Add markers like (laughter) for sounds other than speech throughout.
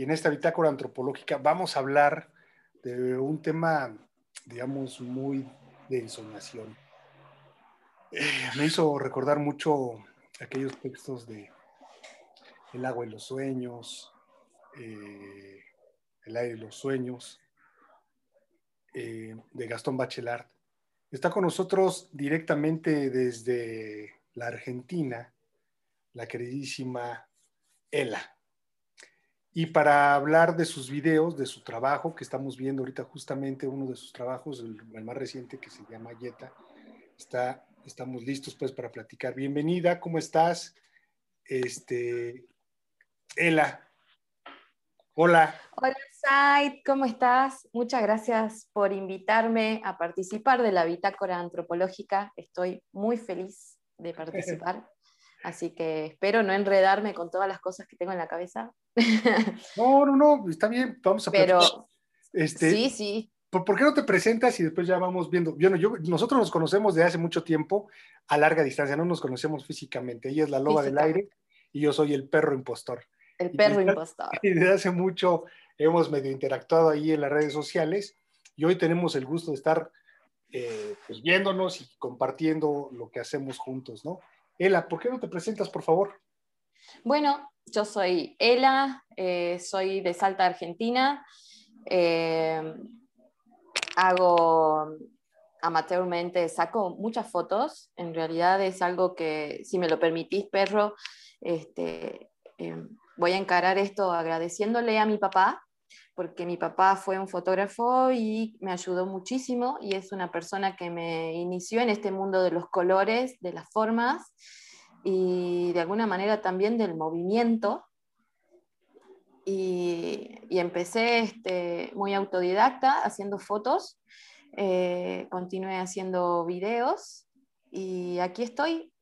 y en esta bitácora antropológica vamos a hablar de un tema, digamos, muy de ensoñación. Eh, me hizo recordar mucho aquellos textos de El agua y los sueños, eh, El aire y los sueños, eh, de Gastón Bachelard. Está con nosotros directamente desde la Argentina, la queridísima Ela. Y para hablar de sus videos, de su trabajo, que estamos viendo ahorita justamente uno de sus trabajos, el, más reciente que se llama Yeta, está, estamos listos pues para platicar. Bienvenida, ¿cómo estás? Este, Ela. Hola. Hola, Said, ¿cómo estás? Muchas gracias por invitarme a participar de la bitácora antropológica. Estoy muy feliz de (laughs) participar. Así que espero no enredarme con todas las cosas que tengo en la cabeza. (laughs) No, no, no, está bien, vamos a Pero este, sí, sí. ¿por, qué no te presentas y después ya vamos viendo? Bueno, yo, nosotros nos conocemos de hace mucho tiempo a larga distancia, no nos conocemos físicamente. Ella es la loba del aire y yo soy el perro impostor. El perro impostor. (laughs) Y desde hace mucho hemos medio interactuado ahí en las redes sociales y hoy tenemos el gusto de estar eh, pues viéndonos y compartiendo lo que hacemos juntos, ¿no? Ela, ¿por qué no te presentas, por favor? Bueno, yo soy Ela, eh, soy de Salta, Argentina. Eh, hago amateurmente, saco muchas fotos. En realidad es algo que, si me lo permitís, perro, este, eh, voy a encarar esto agradeciéndole a mi papá, porque mi papá fue un fotógrafo y me ayudó muchísimo y es una persona que me inició en este mundo de los colores, de las formas y de alguna manera también del movimiento. Y, empecé este, muy autodidacta haciendo fotos, eh, continué haciendo videos y aquí estoy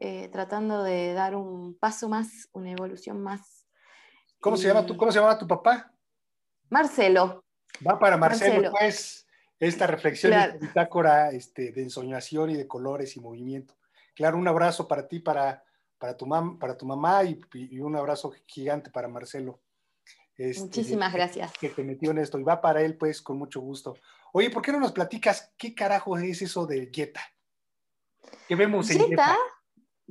eh, tratando de dar un paso más, una evolución más. ¿Cómo, se, llama tu, ¿cómo se llama tu papá? Marcelo. Va para Marcelo, pues, esta reflexión, esta bitácora este, de ensoñación y de colores y movimiento. Claro, un abrazo para ti, para, para, tu, mam, para tu mamá y, un abrazo gigante para Marcelo. Este, Muchísimas gracias. Que te metió en esto y va para él, pues, con mucho gusto. Oye, ¿por qué no nos platicas qué carajo es eso de Jetta? ¿Qué vemos en Jetta?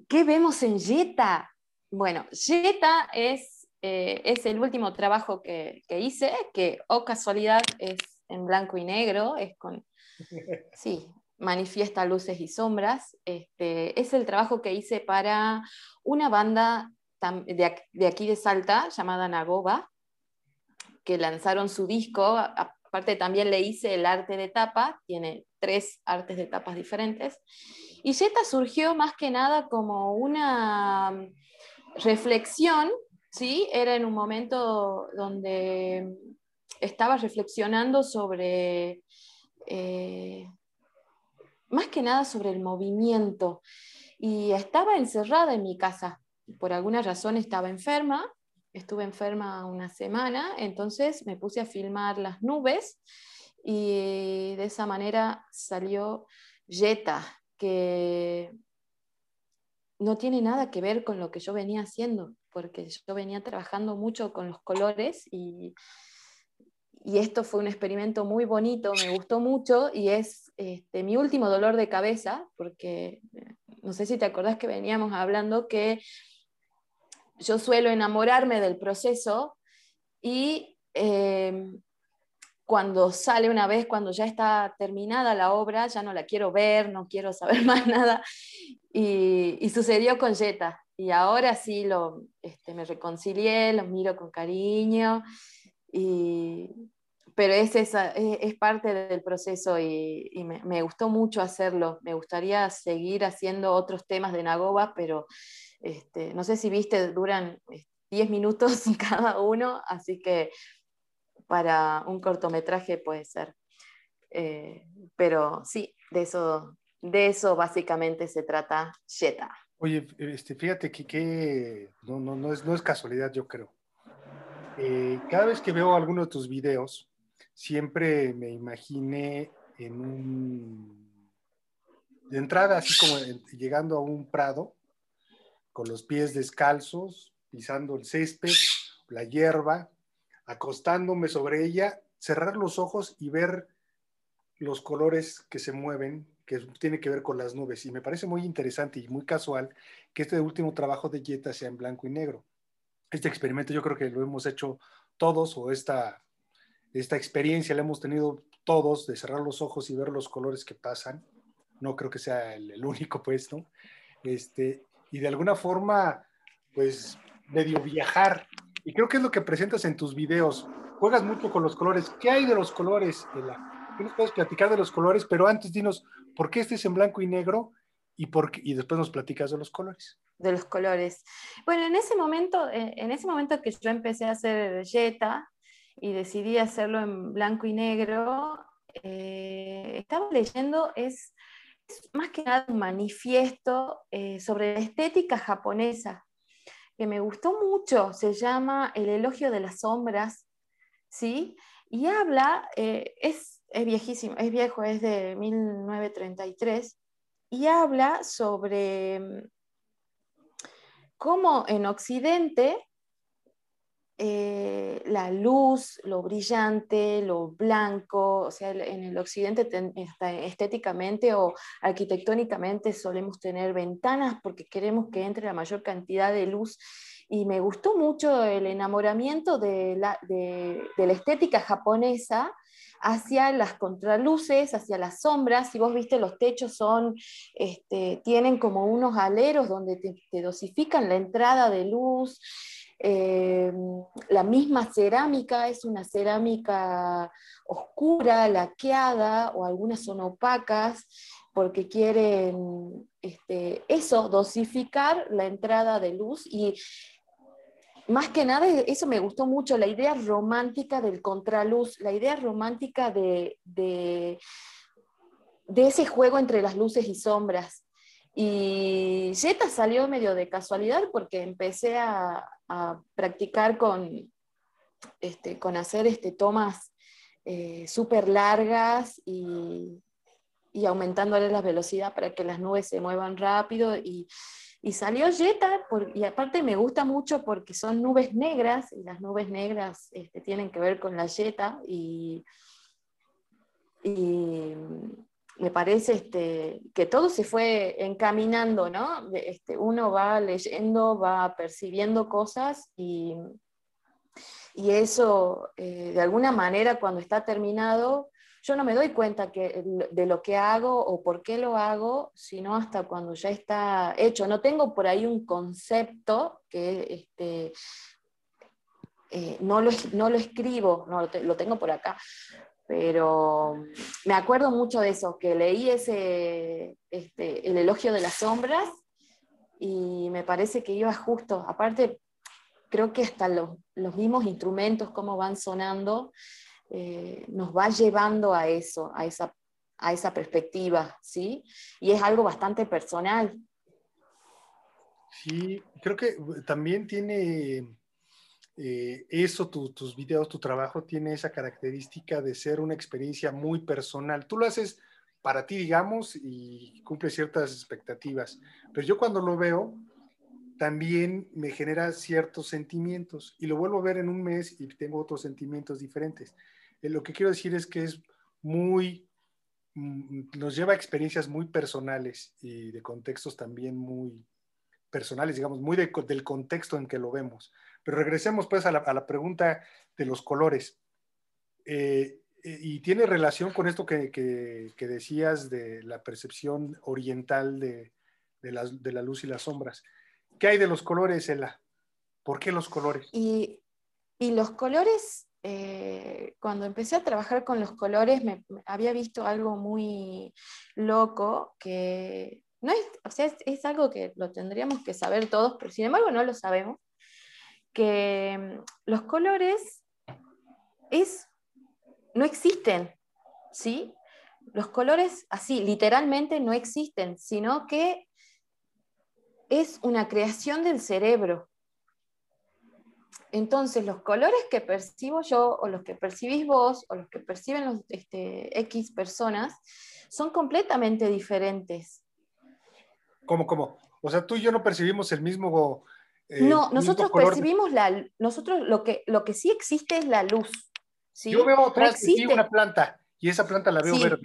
¿Qué vemos en Jetta? Bueno, Jetta es, eh, es el último trabajo que, que, hice, que, o oh casualidad, es en blanco y negro, es con, (laughs) sí, manifiesta luces y sombras. Este, es el trabajo que hice para una banda de, aquí de Salta llamada Nagoba, que lanzaron su disco. Aparte también le hice el arte de tapa, tiene tres artes de tapas diferentes. Y Jetta surgió más que nada como una reflexión, ¿sí? Era en un momento donde estaba reflexionando sobre eh, más que nada sobre el movimiento. Y estaba encerrada en mi casa. Por alguna razón estaba enferma, estuve enferma una semana, entonces me puse a filmar las nubes y de esa manera salió Jetta, que no tiene nada que ver con lo que yo venía haciendo, porque yo venía trabajando mucho con los colores y y esto fue un experimento muy bonito, me gustó mucho y es este, mi último dolor de cabeza, porque eh, no sé si te acordás que veníamos hablando que yo suelo enamorarme del proceso y em, cuando sale una vez, cuando ya está terminada la obra, ya no la quiero ver, no quiero saber (laughs) más nada. Y, sucedió con Jetta. Y ahora sí lo, este, me reconcilié, lo miro con cariño. Y, pero es, esa, es, parte del proceso y, me, gustó mucho hacerlo. Me gustaría seguir haciendo otros temas de Nagoba, pero este, no sé si viste, duran 10 minutos (laughs) cada uno, así que para un cortometraje puede ser. Eh, pero sí, de eso, de eso básicamente se trata Jetta. Oye, este, fíjate que, no, no, no, es, no es casualidad, yo creo. Eh, cada vez que veo alguno de tus videos, siempre me imaginé en un... De entrada, así como (sniffs) llegando a un prado, con los pies descalzos, pisando el césped, (sniffs) la hierba, acostándome sobre ella, cerrar los ojos y ver los colores que se mueven, que tiene que ver con las nubes. Y me parece muy interesante y muy casual que este último trabajo de Jetta sea en blanco y negro. Este experimento yo creo que lo hemos hecho todos o esta, esta experiencia la hemos tenido todos de cerrar los ojos y ver los colores que pasan. No creo que sea el, único, pues, ¿no? Este, y de alguna forma, pues, medio viajar. Y creo que es lo que presentas en tus videos. Juegas mucho con los colores. ¿Qué hay de los colores? ¿Qué nos puedes platicar de los colores? Pero antes dinos, ¿por qué este es en blanco y negro? Y, por y después nos platicas de los colores. De los colores. Bueno, en ese momento, eh, en ese momento que yo empecé a hacer Jetta y decidí hacerlo en blanco y negro, eh, estaba leyendo, es, más que nada un manifiesto eh, sobre la estética japonesa, que me gustó mucho, se llama El elogio de las sombras, ¿sí? Y habla, es, es viejísimo, es viejo, es de 1933, y habla sobre mm, cómo en Occidente eh, la luz, lo brillante, lo blanco, o sea, en el occidente estéticamente o arquitectónicamente solemos tener ventanas porque queremos que entre la mayor cantidad de luz. Y me gustó mucho el enamoramiento de la, de la estética japonesa hacia las contraluces, hacia las sombras. Si vos viste, los techos son, este, tienen como unos aleros donde te, dosifican la entrada de luz. Eh, la misma cerámica es una cerámica oscura, laqueada, o algunas son opacas, porque quieren este, eso, dosificar la entrada de luz y más que nada, eso me gustó mucho, la idea romántica del contraluz, la idea romántica de, de, ese juego entre las luces y sombras. Y Jetta salió medio de casualidad porque empecé a, practicar con, este, con hacer este, tomas eh, súper largas y, y aumentándole la velocidad para que las nubes se muevan rápido. Y y salió Jetta, y aparte me gusta mucho porque son nubes negras, y las nubes negras este, tienen que ver con la Jetta, y, me parece este, que todo se fue encaminando, ¿no? Este, uno va leyendo, va percibiendo cosas y, y eso, eh, de alguna manera, cuando está terminado, yo no me doy cuenta que, de lo que hago o por qué lo hago, sino hasta cuando ya está hecho. No tengo por ahí un concepto que este, eh, no, lo, no, lo, escribo, no, lo tengo por acá, pero me acuerdo mucho de eso, que leí ese, este, el elogio de las sombras y me parece que iba justo. Aparte, creo que hasta los, los mismos instrumentos, cómo van sonando, eh, nos va llevando a eso, a esa, a esa perspectiva, ¿sí? Y es algo bastante personal. Sí, creo que también tiene eh, eso, tus videos, tu trabajo tiene esa característica de ser una experiencia muy personal. Tú lo haces para ti, digamos, y cumple ciertas expectativas. Pero yo cuando lo veo, también me genera ciertos sentimientos y lo vuelvo a ver en un mes y tengo otros sentimientos diferentes. Eh, lo que quiero decir es que es muy, mm, nos lleva a experiencias muy personales y de contextos también muy personales, digamos, muy del contexto en que lo vemos. Pero regresemos pues a la, pregunta de los colores. Eh, y tiene relación con esto que, decías de la percepción oriental de, la, de, la, luz y las sombras. ¿Qué hay de los colores, Ela? ¿Por qué los colores? Y, y los colores eh, cuando empecé a trabajar con los colores me, había visto algo muy loco que no es, o sea, es, algo que lo tendríamos que saber todos, pero sin embargo no lo sabemos, que mm, los colores es, no existen, ¿sí? Los colores así, literalmente no existen, sino que es una creación del cerebro. Entonces, los colores que percibo yo, o los que percibís vos, o los que perciben los este, X personas, son completamente diferentes. ¿Cómo, cómo? O sea, tú y yo no percibimos el mismo, eh, no, nosotros percibimos la nosotros lo que lo que sí existe es la luz. ¿sí? Yo veo atrás existe. una planta y esa planta la veo Sí. verde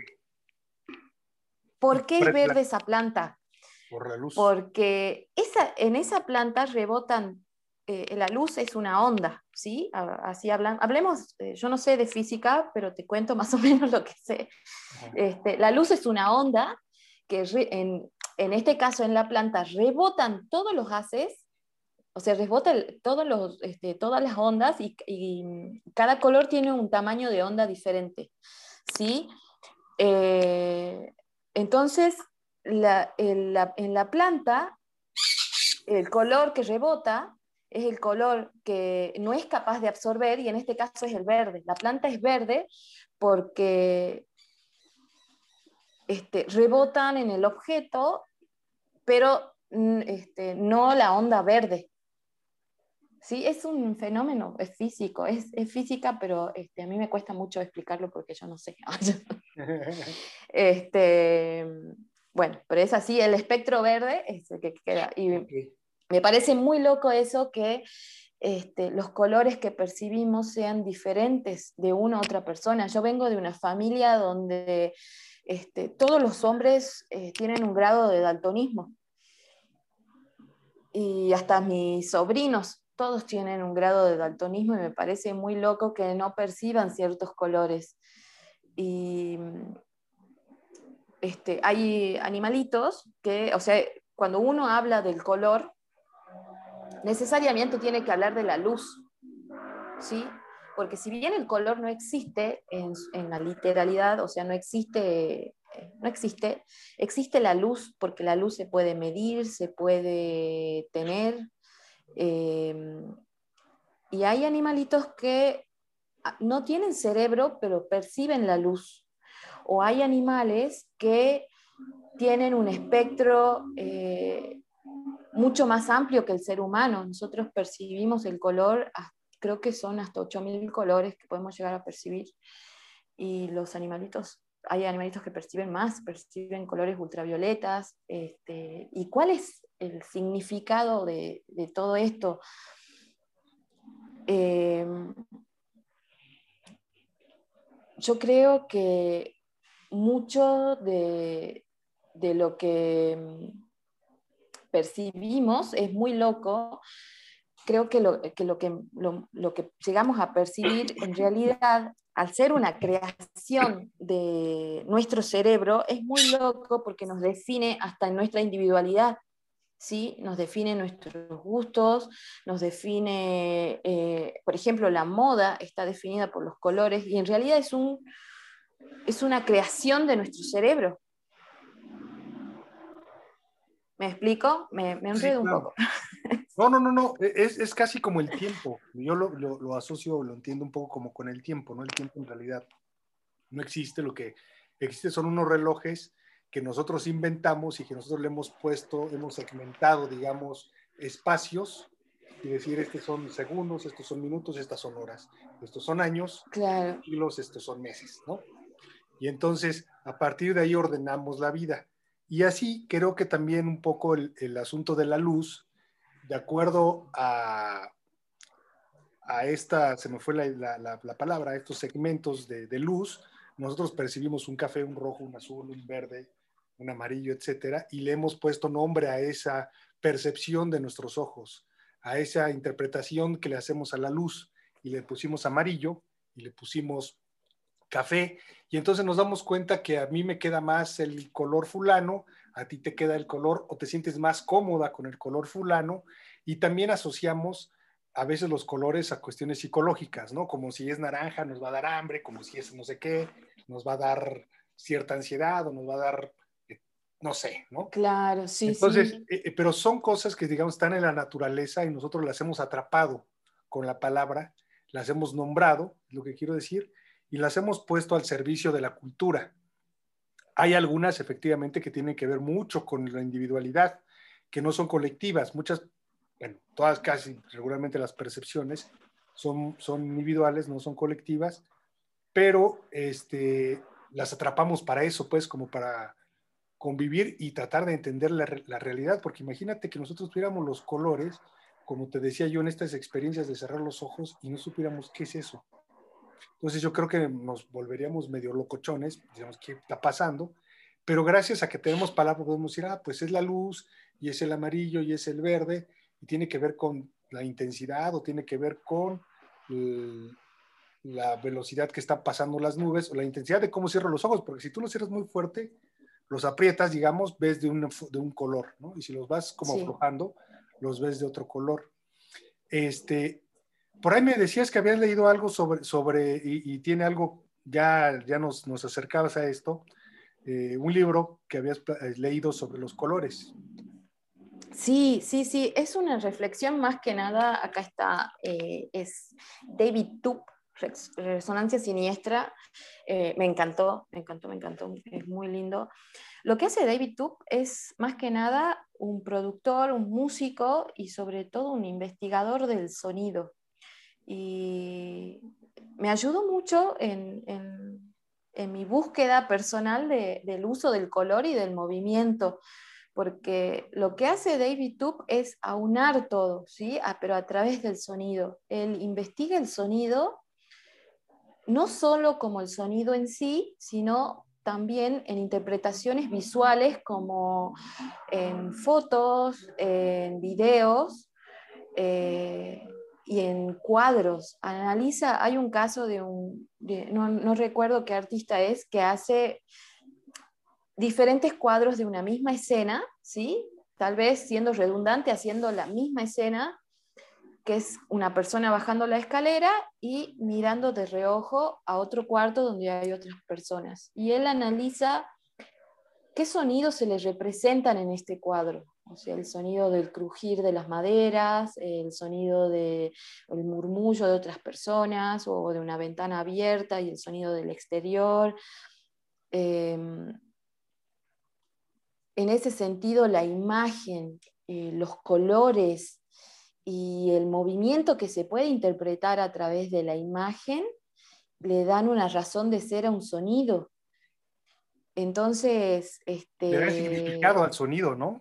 ¿Por qué es verde esa planta? por la luz. Porque esa, en esa planta rebotan, eh, la luz es una onda, ¿sí? Así hablan, hablemos, eh, yo no sé de física, pero te cuento más o menos (laughs) lo que sé. Este, la luz es una onda que re- en, en este caso en la planta rebotan todos los gases, o sea, rebota todos este, todas las ondas y, cada color tiene un tamaño de onda diferente, ¿sí? Eh, entonces, la- en, la, en la planta, el color que rebota es el color que no es capaz de absorber y en este caso es el verde. La planta es verde porque este, rebotan en el objeto, pero mm, este, no la onda verde. Sí, es un fenómeno, es físico, es, es física, pero este, a mí me cuesta mucho explicarlo porque yo no sé. (laughs) (laughs) Este, bueno, pero es así, el espectro verde es el que queda. Y me parece muy loco eso que este, los colores que percibimos sean diferentes de una a otra persona. Yo vengo de una familia donde este, todos los hombres eh, tienen un grado de daltonismo. Y hasta mis sobrinos, todos tienen un grado de daltonismo y me parece muy loco que no perciban ciertos colores. Y este, hay animalitos que, o sea, cuando uno habla del color, necesariamente tiene que hablar de la luz, ¿sí? Porque si bien el color no existe en, la literalidad, o sea, no existe, no existe, existe la luz, porque la luz se puede medir, se puede tener, eh, y hay animalitos que ah, no tienen cerebro, pero perciben la luz. O hay animales que tienen un espectro eh, mucho más amplio que el ser humano. Nosotros percibimos el color, creo que son hasta 8.000 colores que podemos llegar a percibir. Y los animalitos, hay animalitos que perciben más, perciben colores ultravioletas. Este, ¿Y cuál es el significado de, de todo esto? Eh, yo creo que mucho de, de lo que mm, percibimos es muy loco. Creo que, lo que, lo, que lo, lo que llegamos a percibir en realidad, al ser una creación de nuestro cerebro, es muy loco porque nos define hasta en nuestra individualidad. ¿Sí? Nos define nuestros gustos, nos define, eh, por ejemplo, la moda está definida por los colores y en realidad es, un, es una creación de nuestro cerebro. ¿Me explico? Me, me enredo Sí, claro. un poco. (laughs) No, no, no, no, es, es casi como el tiempo. Yo lo, lo, lo asocio, lo entiendo un poco como con el tiempo, ¿no? El tiempo en realidad no existe, lo que existe son unos relojes que nosotros inventamos y que nosotros le hemos puesto, hemos segmentado, digamos, espacios y decir, estos son segundos, estos son minutos, estas son horas, estos son años, Claro, estos son meses, ¿no? Y entonces, a partir de ahí ordenamos la vida. Y así creo que también un poco el, el asunto de la luz, de acuerdo a, a esta, se me fue la, la, la, la palabra, estos segmentos de, de, luz, nosotros percibimos un café, un rojo, un azul, un verde, un amarillo, etcétera, y le hemos puesto nombre a esa percepción de nuestros ojos, a esa interpretación que le hacemos a la luz, y le pusimos amarillo, y le pusimos café, y entonces nos damos cuenta que a mí me queda más el color fulano, a ti te queda el color o te sientes más cómoda con el color fulano, y también asociamos a veces los colores a cuestiones psicológicas, ¿no? Como si es naranja nos va a dar hambre, como si es no sé qué, nos va a dar cierta ansiedad o nos va a dar, no sé, ¿no? Claro, sí. Entonces, sí. Eh, pero son cosas que, digamos, están en la naturaleza y nosotros las hemos atrapado con la palabra, las hemos nombrado, es lo que quiero decir, y las hemos puesto al servicio de la cultura. Hay algunas, efectivamente, que tienen que ver mucho con la individualidad, que no son colectivas. Muchas, bueno, todas casi, regularmente las percepciones son, son individuales, no son colectivas, pero este, las atrapamos para eso, pues, como para convivir y tratar de entender la, realidad, porque imagínate que nosotros tuviéramos los colores como te decía yo, en estas experiencias de cerrar los ojos y no supiéramos qué es eso. Entonces yo creo que nos volveríamos medio locochones, digamos, ¿qué está pasando? Pero gracias a que tenemos palabras podemos decir, ah, pues es la luz y es el amarillo y es el verde y tiene que ver con la intensidad o tiene que ver con la velocidad que están pasando las nubes o la intensidad de cómo cierro los ojos, porque si tú los cierras muy fuerte, los aprietas, digamos, ves de un, de un color, ¿no? Y si los vas como aflojando, los ves de otro color. Este, por ahí me decías que habías leído algo sobre, sobre y, tiene algo, ya, ya nos, nos acercabas a esto, eh, un libro que habías eh, leído sobre los colores. Sí, sí, sí, es una reflexión más que nada, acá está, eh, es David Tup, Resonancia Siniestra, me encantó, me encantó, me encantó, es muy lindo. Lo que hace David Tup es más que nada un productor, un músico y sobre todo un investigador del sonido. Y me ayudó mucho en, mi búsqueda personal del uso del color y del movimiento, porque lo que hace David Tup es aunar todo, ¿sí? Pero a través del sonido. Él investiga el sonido no solo como el sonido en sí, sino también en interpretaciones visuales como en fotos, en videos eh, y en cuadros. Analiza, hay un caso de un, no, recuerdo qué artista es, que hace diferentes cuadros de una misma escena, ¿sí? tal vez siendo redundante, haciendo la misma escena, que es una persona bajando la escalera y mirando de reojo a otro cuarto donde hay otras personas. Y él analiza qué sonidos se le representan en este cuadro. O sea, el sonido del crujir de las maderas, el sonido del murmullo de otras personas o de una ventana abierta y el sonido del exterior. Em, en ese sentido, la imagen, eh, los colores, y el movimiento que se puede interpretar a través de la imagen le dan una razón de ser a un sonido. Entonces, este... Le da significado al sonido, ¿no?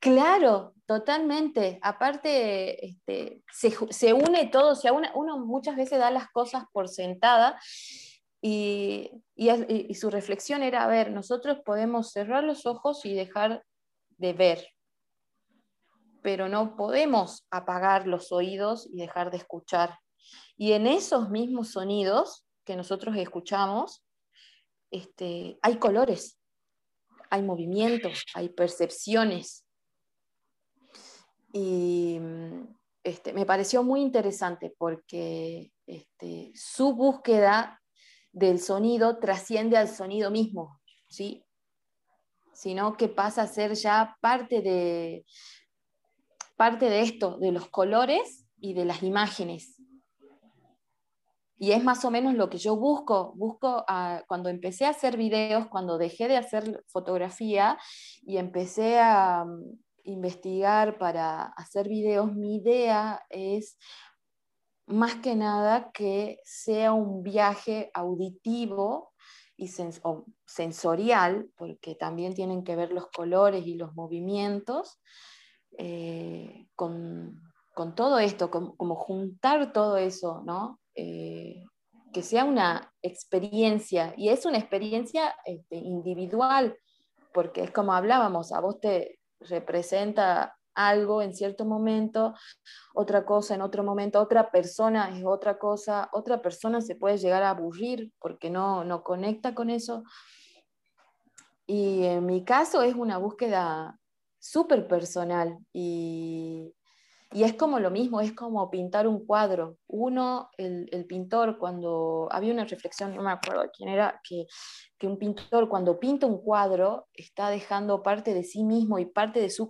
Claro, totalmente. Aparte, este, se, une todo, o sea, uno, muchas veces da las cosas por sentada y, y su reflexión era, a ver, nosotros podemos cerrar los ojos y dejar de ver, pero no podemos apagar los oídos y dejar de escuchar. Y en esos mismos sonidos que nosotros escuchamos, este, hay colores, hay movimientos, hay percepciones. Y este, me pareció muy interesante porque este, su búsqueda del sonido trasciende al sonido mismo, ¿sí? sino que pasa a ser ya parte de, parte de esto, de los colores y de las imágenes. Y es más o menos lo que yo busco. Busco cuando empecé a hacer videos, cuando dejé de hacer fotografía y empecé a mm, investigar para hacer videos, mi idea es más que nada que sea un viaje auditivo y sensorial, porque también tienen que ver los colores y los movimientos, eh, con, todo esto, como juntar todo eso, ¿no? Eh, que sea una experiencia, y es una experiencia este, individual, porque es como hablábamos, a vos te representa algo en cierto momento, otra cosa en otro momento, otra persona es otra cosa, otra persona se puede llegar a aburrir porque no, no conecta con eso. Y en mi caso es una búsqueda súper personal y, es como lo mismo, es como pintar un cuadro. Uno, el, pintor, cuando había una reflexión, no me acuerdo quién era, que, un pintor cuando pinta un cuadro está dejando parte de sí mismo y parte de su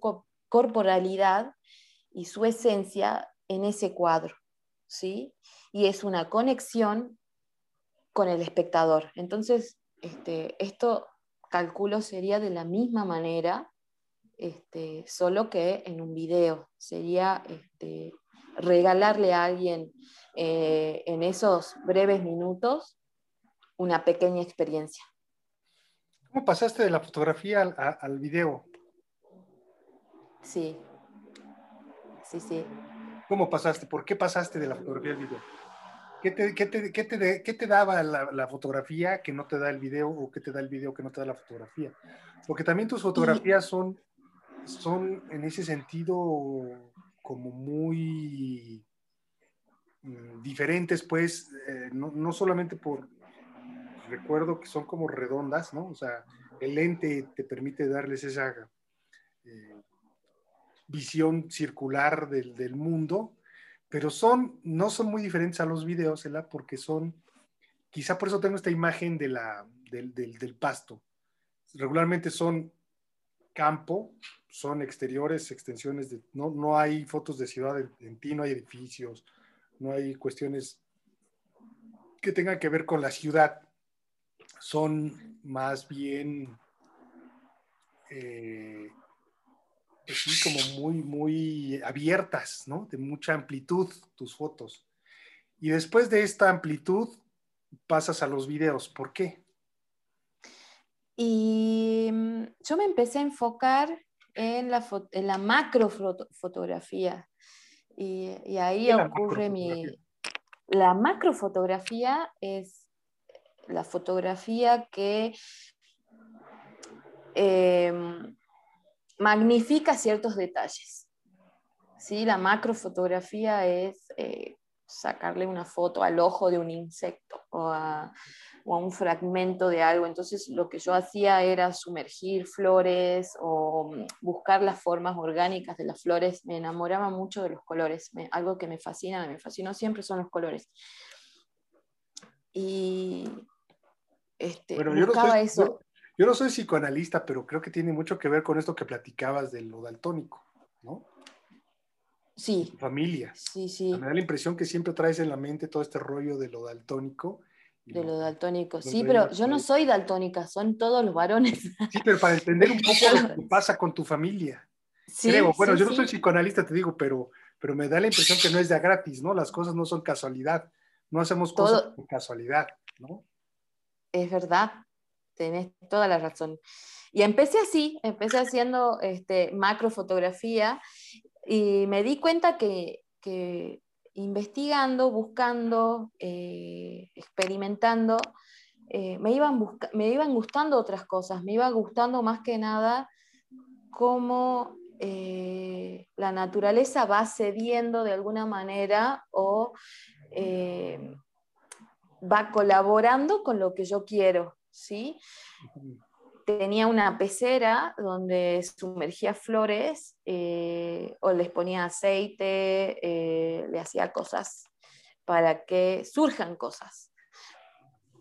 corporalidad y su esencia en ese cuadro, ¿sí? Y es una conexión con el espectador. Entonces, este, esto calculo sería de la misma manera este, solo que en un video. Sería este, regalarle a alguien eh, en esos breves minutos una pequeña experiencia. ¿Cómo pasaste de la fotografía al, video? Sí, sí, sí. ¿Cómo pasaste? ¿Por qué pasaste de la fotografía al video? ¿Qué te, qué te, qué te, qué te daba la, la, fotografía que no te da el video o qué te da el video que no te da la fotografía? Porque también tus fotografías son, son en ese sentido como muy mm, diferentes, pues, eh, no, no, solamente por, recuerdo que son como redondas, ¿no? O sea, el lente te permite darles esa eh, visión circular del, del, mundo, pero son, no son muy diferentes a los videos, ¿verdad? Porque son, quizá por eso tengo esta imagen de la, del, del, del pasto. Regularmente son campo, son exteriores, extensiones de, no, no hay fotos de ciudad en, ti, no hay edificios, no hay cuestiones que tengan que ver con la ciudad, son más bien eh, así como muy, muy abiertas, ¿no? De mucha amplitud tus fotos. Y después de esta amplitud pasas a los videos. ¿Por qué? Y mm, yo me empecé a enfocar en la, en la macro fotografía. Y, y ahí ocurre mi... La macrofotografía es la fotografía que eh, magnifica ciertos detalles. ¿sí? La macrofotografía es eh, sacarle una foto al ojo de un insecto o a, o a, un fragmento de algo. Entonces lo que yo hacía era sumergir flores o buscar las formas orgánicas de las flores. Me enamoraba mucho de los colores. Me, algo que me fascina, me fascinó siempre son los colores. Y este, bueno, yo no soy, eso. Yo, yo, no soy psicoanalista, pero creo que tiene mucho que ver con esto que platicabas de lo daltónico, ¿no? Sí. Familia. Sí, sí. Me da la impresión que siempre traes en la mente todo este rollo de lo daltónico. De lo daltónico, sí, pero yo no soy daltónica, son todos los varones. Sí, pero para entender un (laughs) poco lo que pasa con tu familia. Sí, Creo. Bueno, sí, yo no soy psicoanalista, te digo, pero, pero me da la impresión que no es de gratis, ¿no? Las cosas no son casualidad, no hacemos cosas por casualidad, ¿no? es verdad, tenés toda la razón. Y empecé así, empecé haciendo este, macrofotografía y me di cuenta que, que investigando, buscando, eh, experimentando, eh, me, iban me iban gustando otras cosas, me iba gustando más que nada cómo eh, la naturaleza va cediendo de alguna manera o va colaborando con lo que yo quiero, ¿sí? Tenía una pecera donde sumergía flores eh, o les ponía aceite, eh, le hacía cosas para que surjan cosas.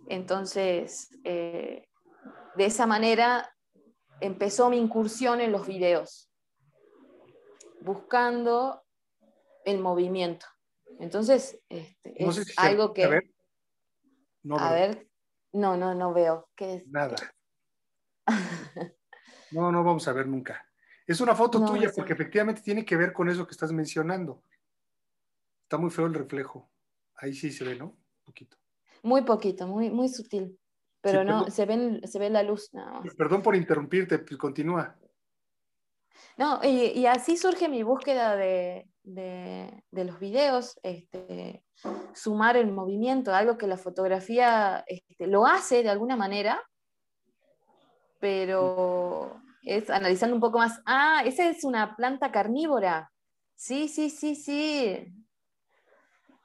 Entonces, eh, de esa manera empezó mi incursión en los videos, buscando el movimiento. Entonces, este, no es algo que... Ver. No a veo. ver, no, no, no veo. ¿Qué es? Nada. No, no vamos a ver nunca. Es una foto no, tuya porque efectivamente tiene que ver con eso que estás mencionando. Está muy feo el reflejo. Ahí sí se ve, ¿no? Un poquito. Muy poquito, muy, muy sutil. Pero sí, no, se, ven, se ve la luz nada más. Perdón por interrumpirte, pues continúa. No, y, y así surge mi búsqueda de, de, de, los videos, este, sumar el movimiento, algo que la fotografía este, lo hace de alguna manera, pero es analizando un poco más, ah, esa es una planta carnívora. Sí, sí, sí, sí.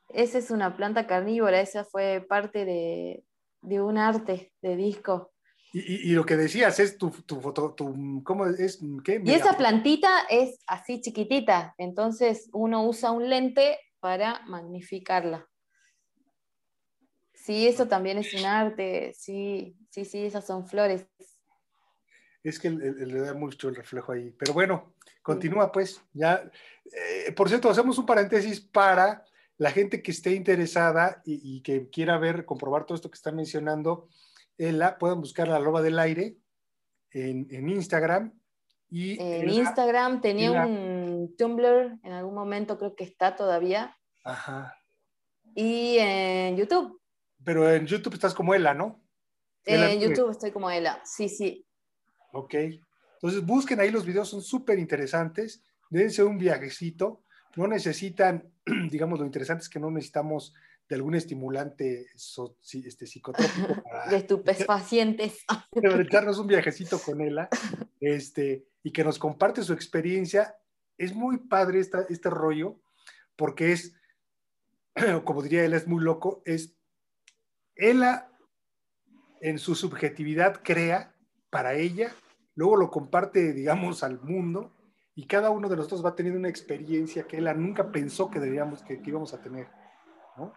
Esa es una planta carnívora, esa fue parte de, de un arte de disco. Y, y, lo que decías es tu, tu foto, tu, ¿cómo es? ¿Qué? Y esa plantita es así chiquitita, entonces uno usa un lente para magnificarla. Sí, eso también es un arte, sí, sí, sí, esas son flores. Es que le da mucho el reflejo ahí. Pero bueno, continúa pues. Ya, eh, por cierto, hacemos un paréntesis para la gente que esté interesada y, y que quiera ver, comprobar todo esto que está mencionando Ela, pueden buscar la loba del aire en, en Instagram. Y en Instagram tenía un Tumblr, en algún momento creo que está todavía. Ajá. Y en YouTube. Pero en YouTube estás como Ela, ¿no? Ela en YouTube estoy como Ela, sí, sí. Ok. Entonces busquen ahí los videos, son súper interesantes. Dense un viajecito. No necesitan (clears throat) digamos, lo interesante es que no necesitamos de algún estimulante este, psicotrópico (laughs) para, de estupefacientes. (laughs) Echarnos un viajecito con ella este, y que nos comparte su experiencia. Es muy padre esta, este rollo porque es, (clears throat) como diría él, es muy loco, es, ella en su subjetividad crea para ella, luego lo comparte, digamos, al mundo y cada uno de nosotros va teniendo una experiencia que ella nunca pensó que debíamos, que, íbamos a tener, ¿no?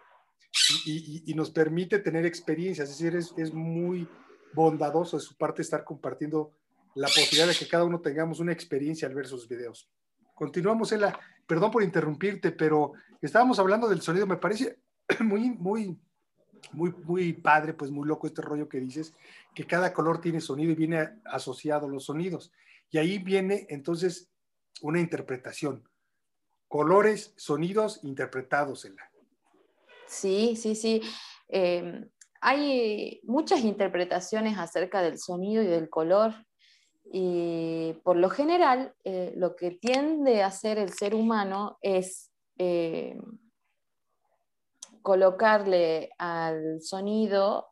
Y, nos permite tener experiencias, es decir, es, es, muy bondadoso de su parte estar compartiendo la posibilidad de que cada uno tengamos una experiencia al ver sus videos. Continuamos, Ela, perdón por interrumpirte, pero estábamos hablando del sonido, me parece (coughs) muy, muy, muy, muy padre, pues muy loco este rollo que dices, que cada color tiene sonido y viene asociado a los sonidos. Y ahí viene entonces una interpretación. Colores, sonidos interpretados en la. Sí, sí, sí. Em, hay muchas interpretaciones acerca del sonido y del color. Y por lo general, eh, lo que tiende a hacer el ser humano es em, colocarle al sonido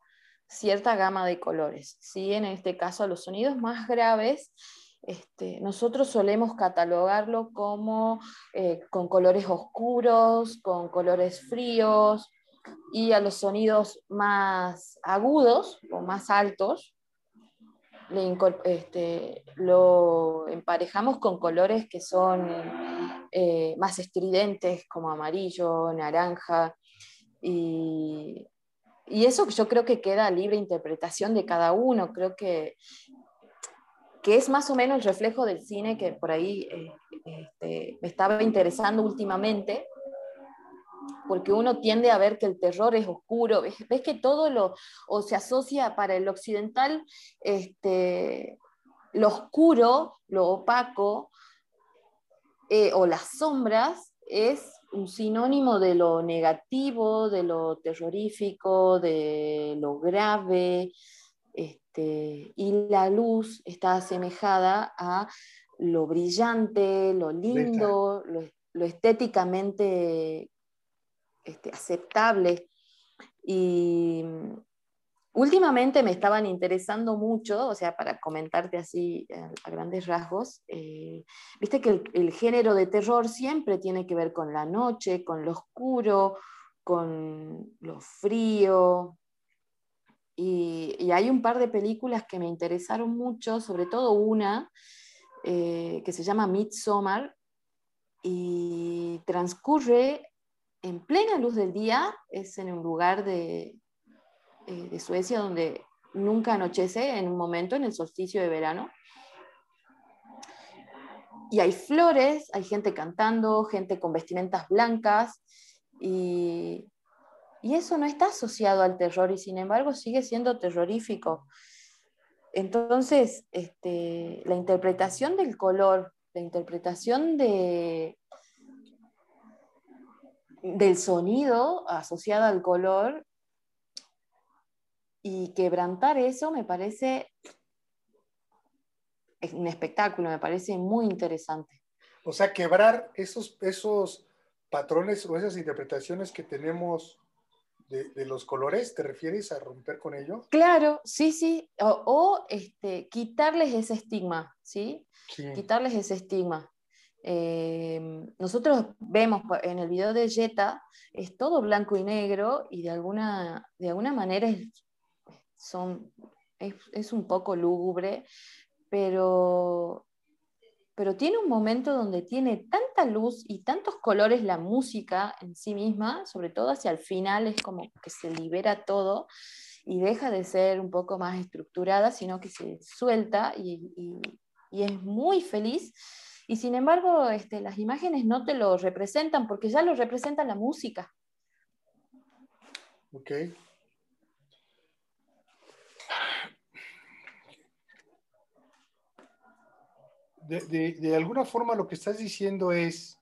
cierta gama de colores. ¿sí? En este caso, a los sonidos más graves este, nosotros solemos catalogarlo como eh, con colores oscuros, con colores fríos y a los sonidos más agudos o más altos este, lo emparejamos con colores que son eh, más estridentes como amarillo, naranja y, y eso yo creo que queda libre interpretación de cada uno. Creo que que es más o menos el reflejo del cine que por ahí eh, este, me estaba interesando últimamente, porque uno tiende a ver que el terror es oscuro, ves, que todo lo, o se asocia para el occidental, este, lo oscuro, lo opaco, eh, o las sombras, es un sinónimo de lo negativo, de lo terrorífico, de lo grave, este, y la luz está asemejada a lo brillante, lo lindo, lo, estéticamente este, aceptable. Y últimamente me estaban interesando mucho, o sea, para comentarte así a, grandes rasgos, eh, viste que el, género de terror siempre tiene que ver con la noche, con lo oscuro, con lo frío, y, hay un par de películas que me interesaron mucho, sobre todo una eh, que se llama Midsommar y transcurre en plena luz del día, es en un lugar de, eh, de Suecia donde nunca anochece en un momento, en el solsticio de verano. Y hay flores, hay gente cantando, gente con vestimentas blancas, y, y eso no está asociado al terror y sin embargo sigue siendo terrorífico. Entonces, este, la interpretación del color, la interpretación de, del sonido asociado al color y quebrantar eso me parece un espectáculo, me parece muy interesante. O sea, quebrar esos, esos patrones o esas interpretaciones que tenemos de, los colores, ¿te refieres a romper con ello? Claro, sí, sí, o, este, quitarles ese estigma, ¿sí? Quitarles ese estigma. Em, nosotros vemos en el video de Jetta, es todo blanco y negro y de alguna, de alguna manera es, son, es un poco lúgubre, pero pero tiene un momento donde tiene tanta luz y tantos colores la música en sí misma, sobre todo hacia el final es como que se libera todo y deja de ser un poco más estructurada, sino que se suelta y, es muy feliz. Y sin embargo, este, las imágenes no te lo representan porque ya lo representa la música. Ok. De, alguna forma lo que estás diciendo es,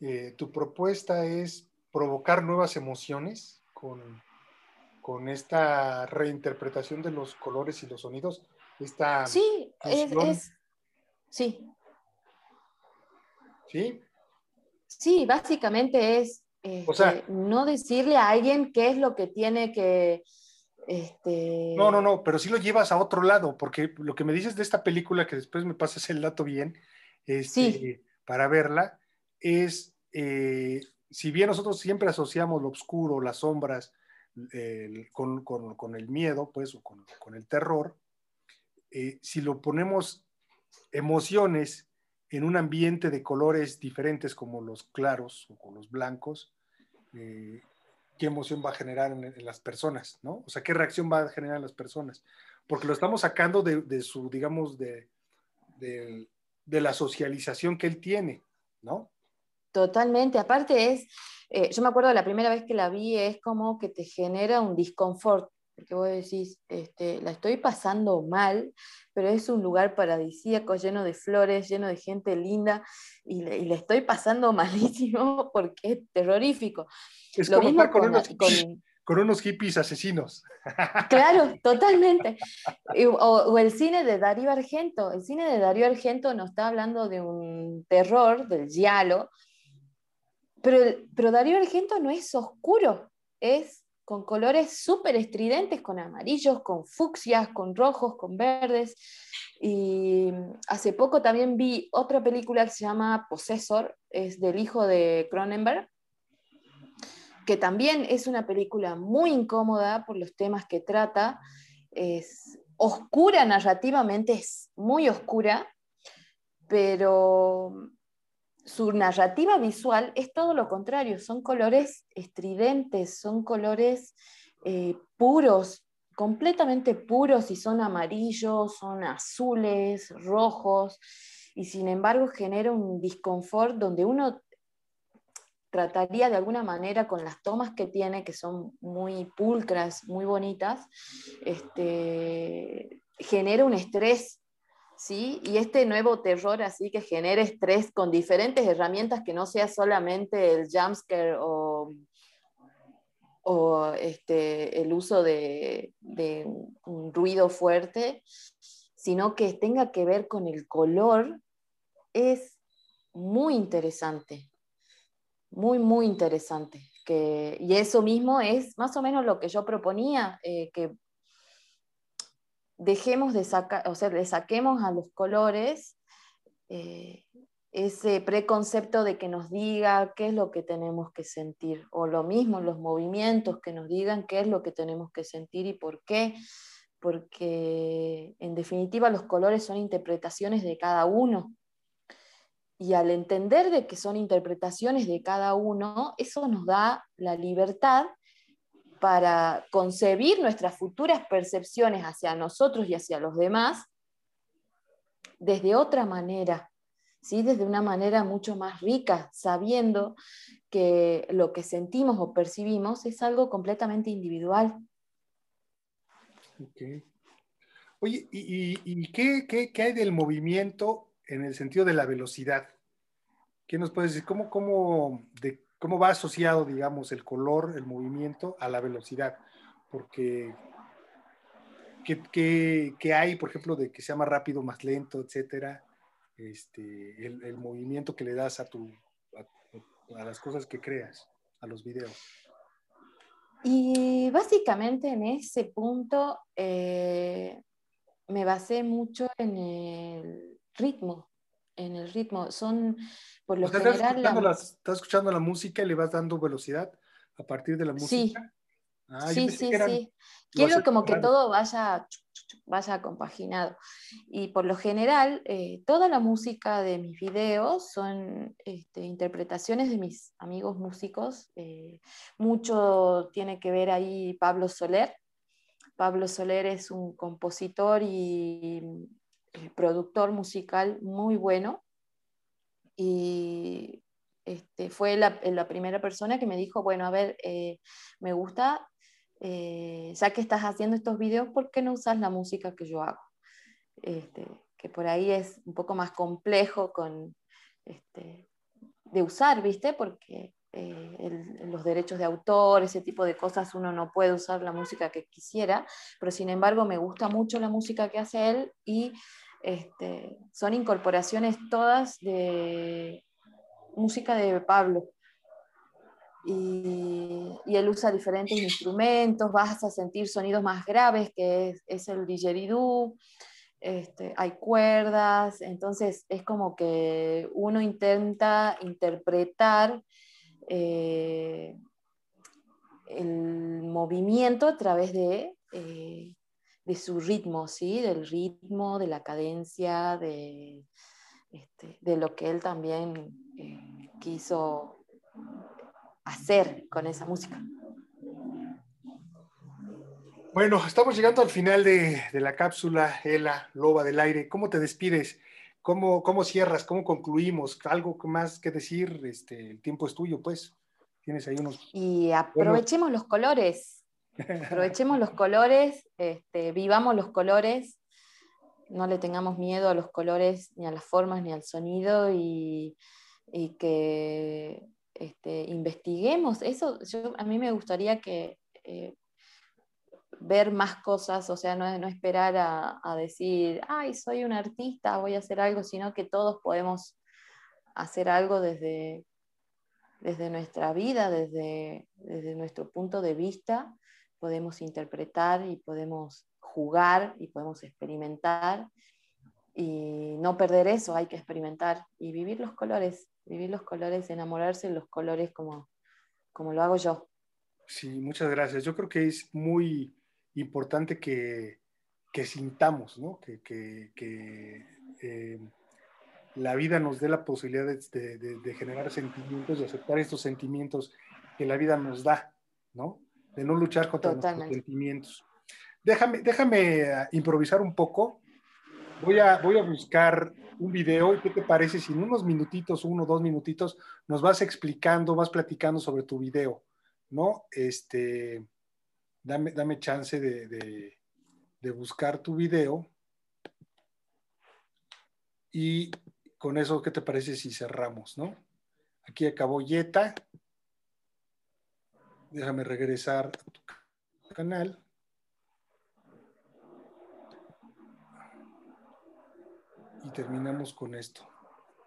eh, tu propuesta es provocar nuevas emociones con, esta reinterpretación de los colores y los sonidos. Esta sí, es, sí. ¿Sí? Sí, básicamente es este, no decirle a alguien qué es lo que tiene que... Este... No, no, no, pero sí lo llevas a otro lado, porque lo que me dices de esta película, que después me pasas el dato bien, este, para verla, es, eh, si bien nosotros siempre asociamos lo oscuro, las sombras, con, el miedo, pues, o con, el terror, eh, si lo ponemos emociones en un ambiente de colores diferentes como los claros o los blancos, eh, qué emoción va a generar en, las personas, ¿no? O sea, qué reacción va a generar en las personas. Porque lo estamos sacando de, su, digamos, de, de, la socialización que él tiene, ¿no? Totalmente. Aparte es, eh, yo me acuerdo la primera vez que la vi, es como que te genera un disconfort porque vos decís, este, la estoy pasando mal, pero es un lugar paradisíaco, lleno de flores, lleno de gente linda, y le, estoy pasando (laughs) malísimo porque es terrorífico. Es Lo como mismo con, con, unos, hippies asesinos. (laughs) Claro, totalmente. O, el cine de Darío Argento. El cine de Darío Argento nos está hablando de un terror, del giallo, pero, pero Darío Argento no es oscuro, es con colores súper estridentes, con amarillos, con fucsias, con rojos, con verdes. Y hace poco también vi otra película que se llama Possessor, es del hijo de Cronenberg, que también es una película muy incómoda por los temas que trata, es oscura narrativamente, es muy oscura, pero su narrativa visual es todo lo contrario, son colores estridentes, son colores eh, puros, completamente puros y son amarillos, son azules, rojos, y sin embargo genera un disconfort donde uno trataría de alguna manera con las tomas que tiene, que son muy pulcras, muy bonitas, este, genera un estrés ¿sí? Y este nuevo terror así que genere estrés con diferentes herramientas que no sea solamente el jumpscare o, o este, el uso de, un ruido fuerte, sino que tenga que ver con el color, es muy interesante, muy, muy interesante. Que, y eso mismo es más o menos lo que yo proponía, eh, que dejemos de sacar, o sea, le saquemos a los colores eh, ese preconcepto de que nos diga qué es lo que tenemos que sentir, o lo mismo los movimientos que nos digan qué es lo que tenemos que sentir y por qué, porque en definitiva los colores son interpretaciones de cada uno. Y al entender de que son interpretaciones de cada uno, eso nos da la libertad para concebir nuestras futuras percepciones hacia nosotros y hacia los demás desde otra manera, ¿sí? desde una manera mucho más rica, sabiendo que lo que sentimos o percibimos es algo completamente individual. Oye, ¿y, qué, hay del movimiento en el sentido de la velocidad? ¿Qué nos puedes decir? ¿Cómo, cómo de cómo va asociado, digamos, el color, el movimiento a la velocidad. Porque, ¿qué, hay, por ejemplo, de que sea más rápido, más lento, etcétera? Este, el, movimiento que le das a, tu, a, las cosas que creas, a los videos. Y básicamente en ese punto eh, me basé mucho en el ritmo, en el ritmo. Son, por lo general... Estás escuchando, la... estás escuchando, la, música y le vas dando velocidad a partir de la música. Sí, ah, sí, sí, sí. Quiero como que todo vaya, vaya compaginado. Y por lo general, eh, toda la música de mis videos son este, interpretaciones de mis amigos músicos. Eh, mucho tiene que ver ahí Pablo Soler. Pablo Soler es un compositor y productor musical muy bueno y este, fue la, primera persona que me dijo, bueno, a ver, eh, me gusta, eh, ya que estás haciendo estos videos, ¿por qué no usas la música que yo hago? Este, que por ahí es un poco más complejo con, este, de usar, ¿viste? Porque los derechos de autor, ese tipo de cosas, uno no puede usar la música que quisiera, pero sin embargo me gusta mucho la música que hace él y este, son incorporaciones todas de, música de Pablo. Y, él usa diferentes instrumentos, vas a sentir sonidos más graves, que es, el didgeridoo, este, hay cuerdas, entonces es como que uno intenta interpretar eh, el movimiento a través de, eh, de su ritmo, ¿sí? del ritmo, de la cadencia, de, este, de lo que él también eh, quiso hacer con esa música. Bueno, estamos llegando al final de, la cápsula, Ela, Loba del Aire. ¿Cómo te despides? ¿Cómo, ¿Cómo cierras? ¿Cómo concluimos? ¿Algo más que decir? Este, el tiempo es tuyo, pues. Tienes ahí unos... Y aprovechemos los colores. Aprovechemos los colores, este, vivamos los colores, no le tengamos miedo a los colores, ni a las formas, ni al sonido, y, que este, investiguemos. Eso a mí me gustaría que eh, ver más cosas, o sea, no, no esperar a, a, decir, ay, soy un artista, voy a hacer algo, sino que todos podemos hacer algo desde, desde nuestra vida, desde, desde nuestro punto de vista, podemos interpretar y podemos jugar y podemos experimentar y no perder eso, hay que experimentar y vivir los colores, vivir los colores, enamorarse de los colores como, como lo hago yo. Sí, muchas gracias. Yo creo que es muy importante que, que sintamos, ¿no? que, que, que eh, la vida nos dé la posibilidad de, de, generar sentimientos, de aceptar estos sentimientos que la vida nos da, ¿no? De no luchar contra nuestros sentimientos. Déjame, déjame eh, improvisar un poco. Voy a, voy a buscar un video y qué te parece si en unos minutitos, uno o dos minutitos, nos vas explicando, vas platicando sobre tu video, ¿no? Este, dame, dame chance de, de, de buscar tu video. Y con eso, ¿qué te parece si cerramos, no? Aquí acabó Yeta. Déjame regresar a tu canal. Y terminamos con esto.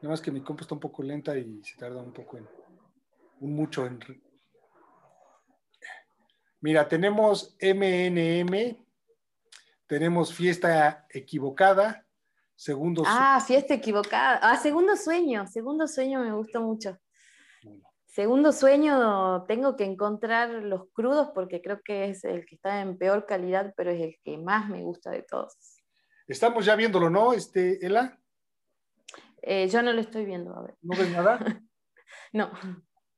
Nada más que mi compu está un poco lenta y se tarda un poco en, un mucho en... Mira, tenemos MNM, tenemos fiesta equivocada, Segundo Ah, fiesta equivocada. Ah, segundo sueño. Segundo sueño me gustó mucho. Segundo sueño, tengo que encontrar los crudos porque creo que es el que está en peor calidad, pero es el que más me gusta de todos. Estamos ya viéndolo, ¿no, este, Ela? Eh, yo no lo estoy viendo, a ver. ¿No ves nada? (laughs) no.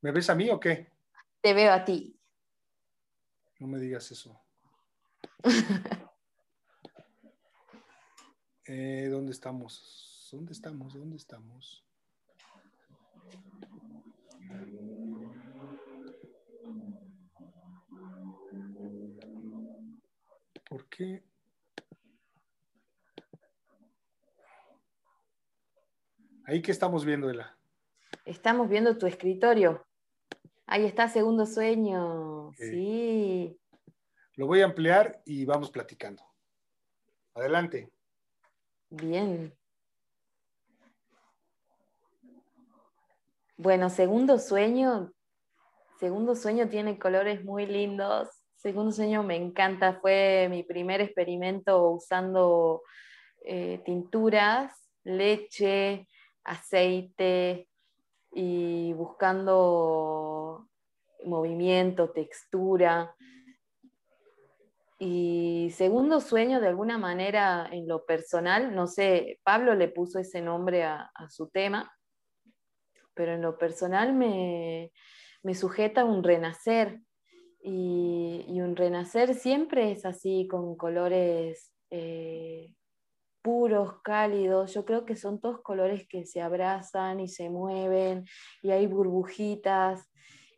¿Me ves a mí o qué? Te veo a ti. No me digas eso. (laughs) Eh, ¿Dónde estamos? ¿Dónde estamos? ¿Dónde estamos? ¿Por qué? Ahí que estamos viendo, Ela. Estamos viendo tu escritorio. Ahí está, segundo sueño. Sí. Lo voy a ampliar y vamos platicando. Adelante. Bien. Bueno, segundo sueño. Segundo sueño tiene colores muy lindos. Segundo sueño me encanta. Fue mi primer experimento usando eh, tinturas, leche, aceite y buscando movimiento, textura. Y segundo sueño, de alguna manera, en lo personal, no sé, Pablo le puso ese nombre a, su tema, pero en lo personal me, sujeta un renacer. Y, un renacer siempre es así, con colores eh, puros, cálidos. Yo creo que son todos colores que se abrazan y se mueven, y hay burbujitas.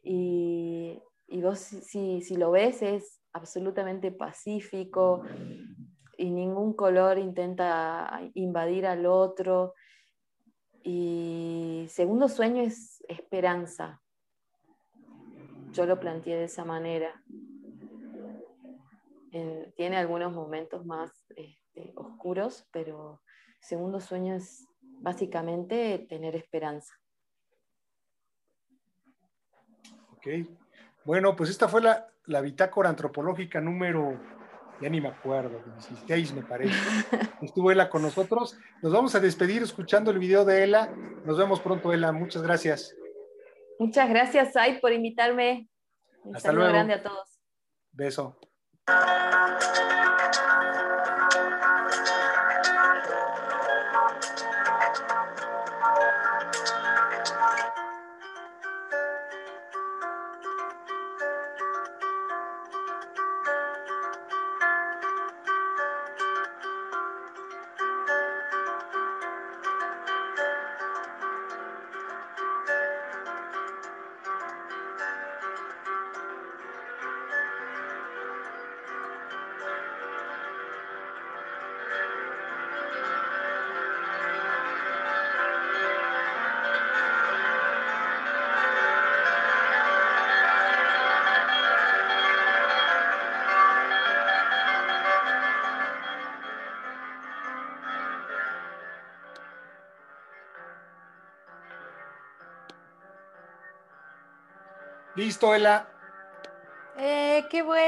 Y, vos, si, si lo ves, es absolutamente pacífico y ningún color intenta invadir al otro. Y segundo sueño es esperanza. Yo lo planteé de esa manera. tiene algunos momentos más este, oscuros, pero segundo sueño es básicamente tener esperanza. Ok. Bueno, pues esta fue la, la bitácora antropológica número, ya ni me acuerdo, 16 me parece. Estuvo Ela con nosotros. Nos vamos a despedir escuchando el video de Ela. Nos vemos pronto, Ela. Muchas gracias. Muchas gracias, Ay, por invitarme. Un Hasta saludo luego. grande a todos. Beso. Eh, qué bueno.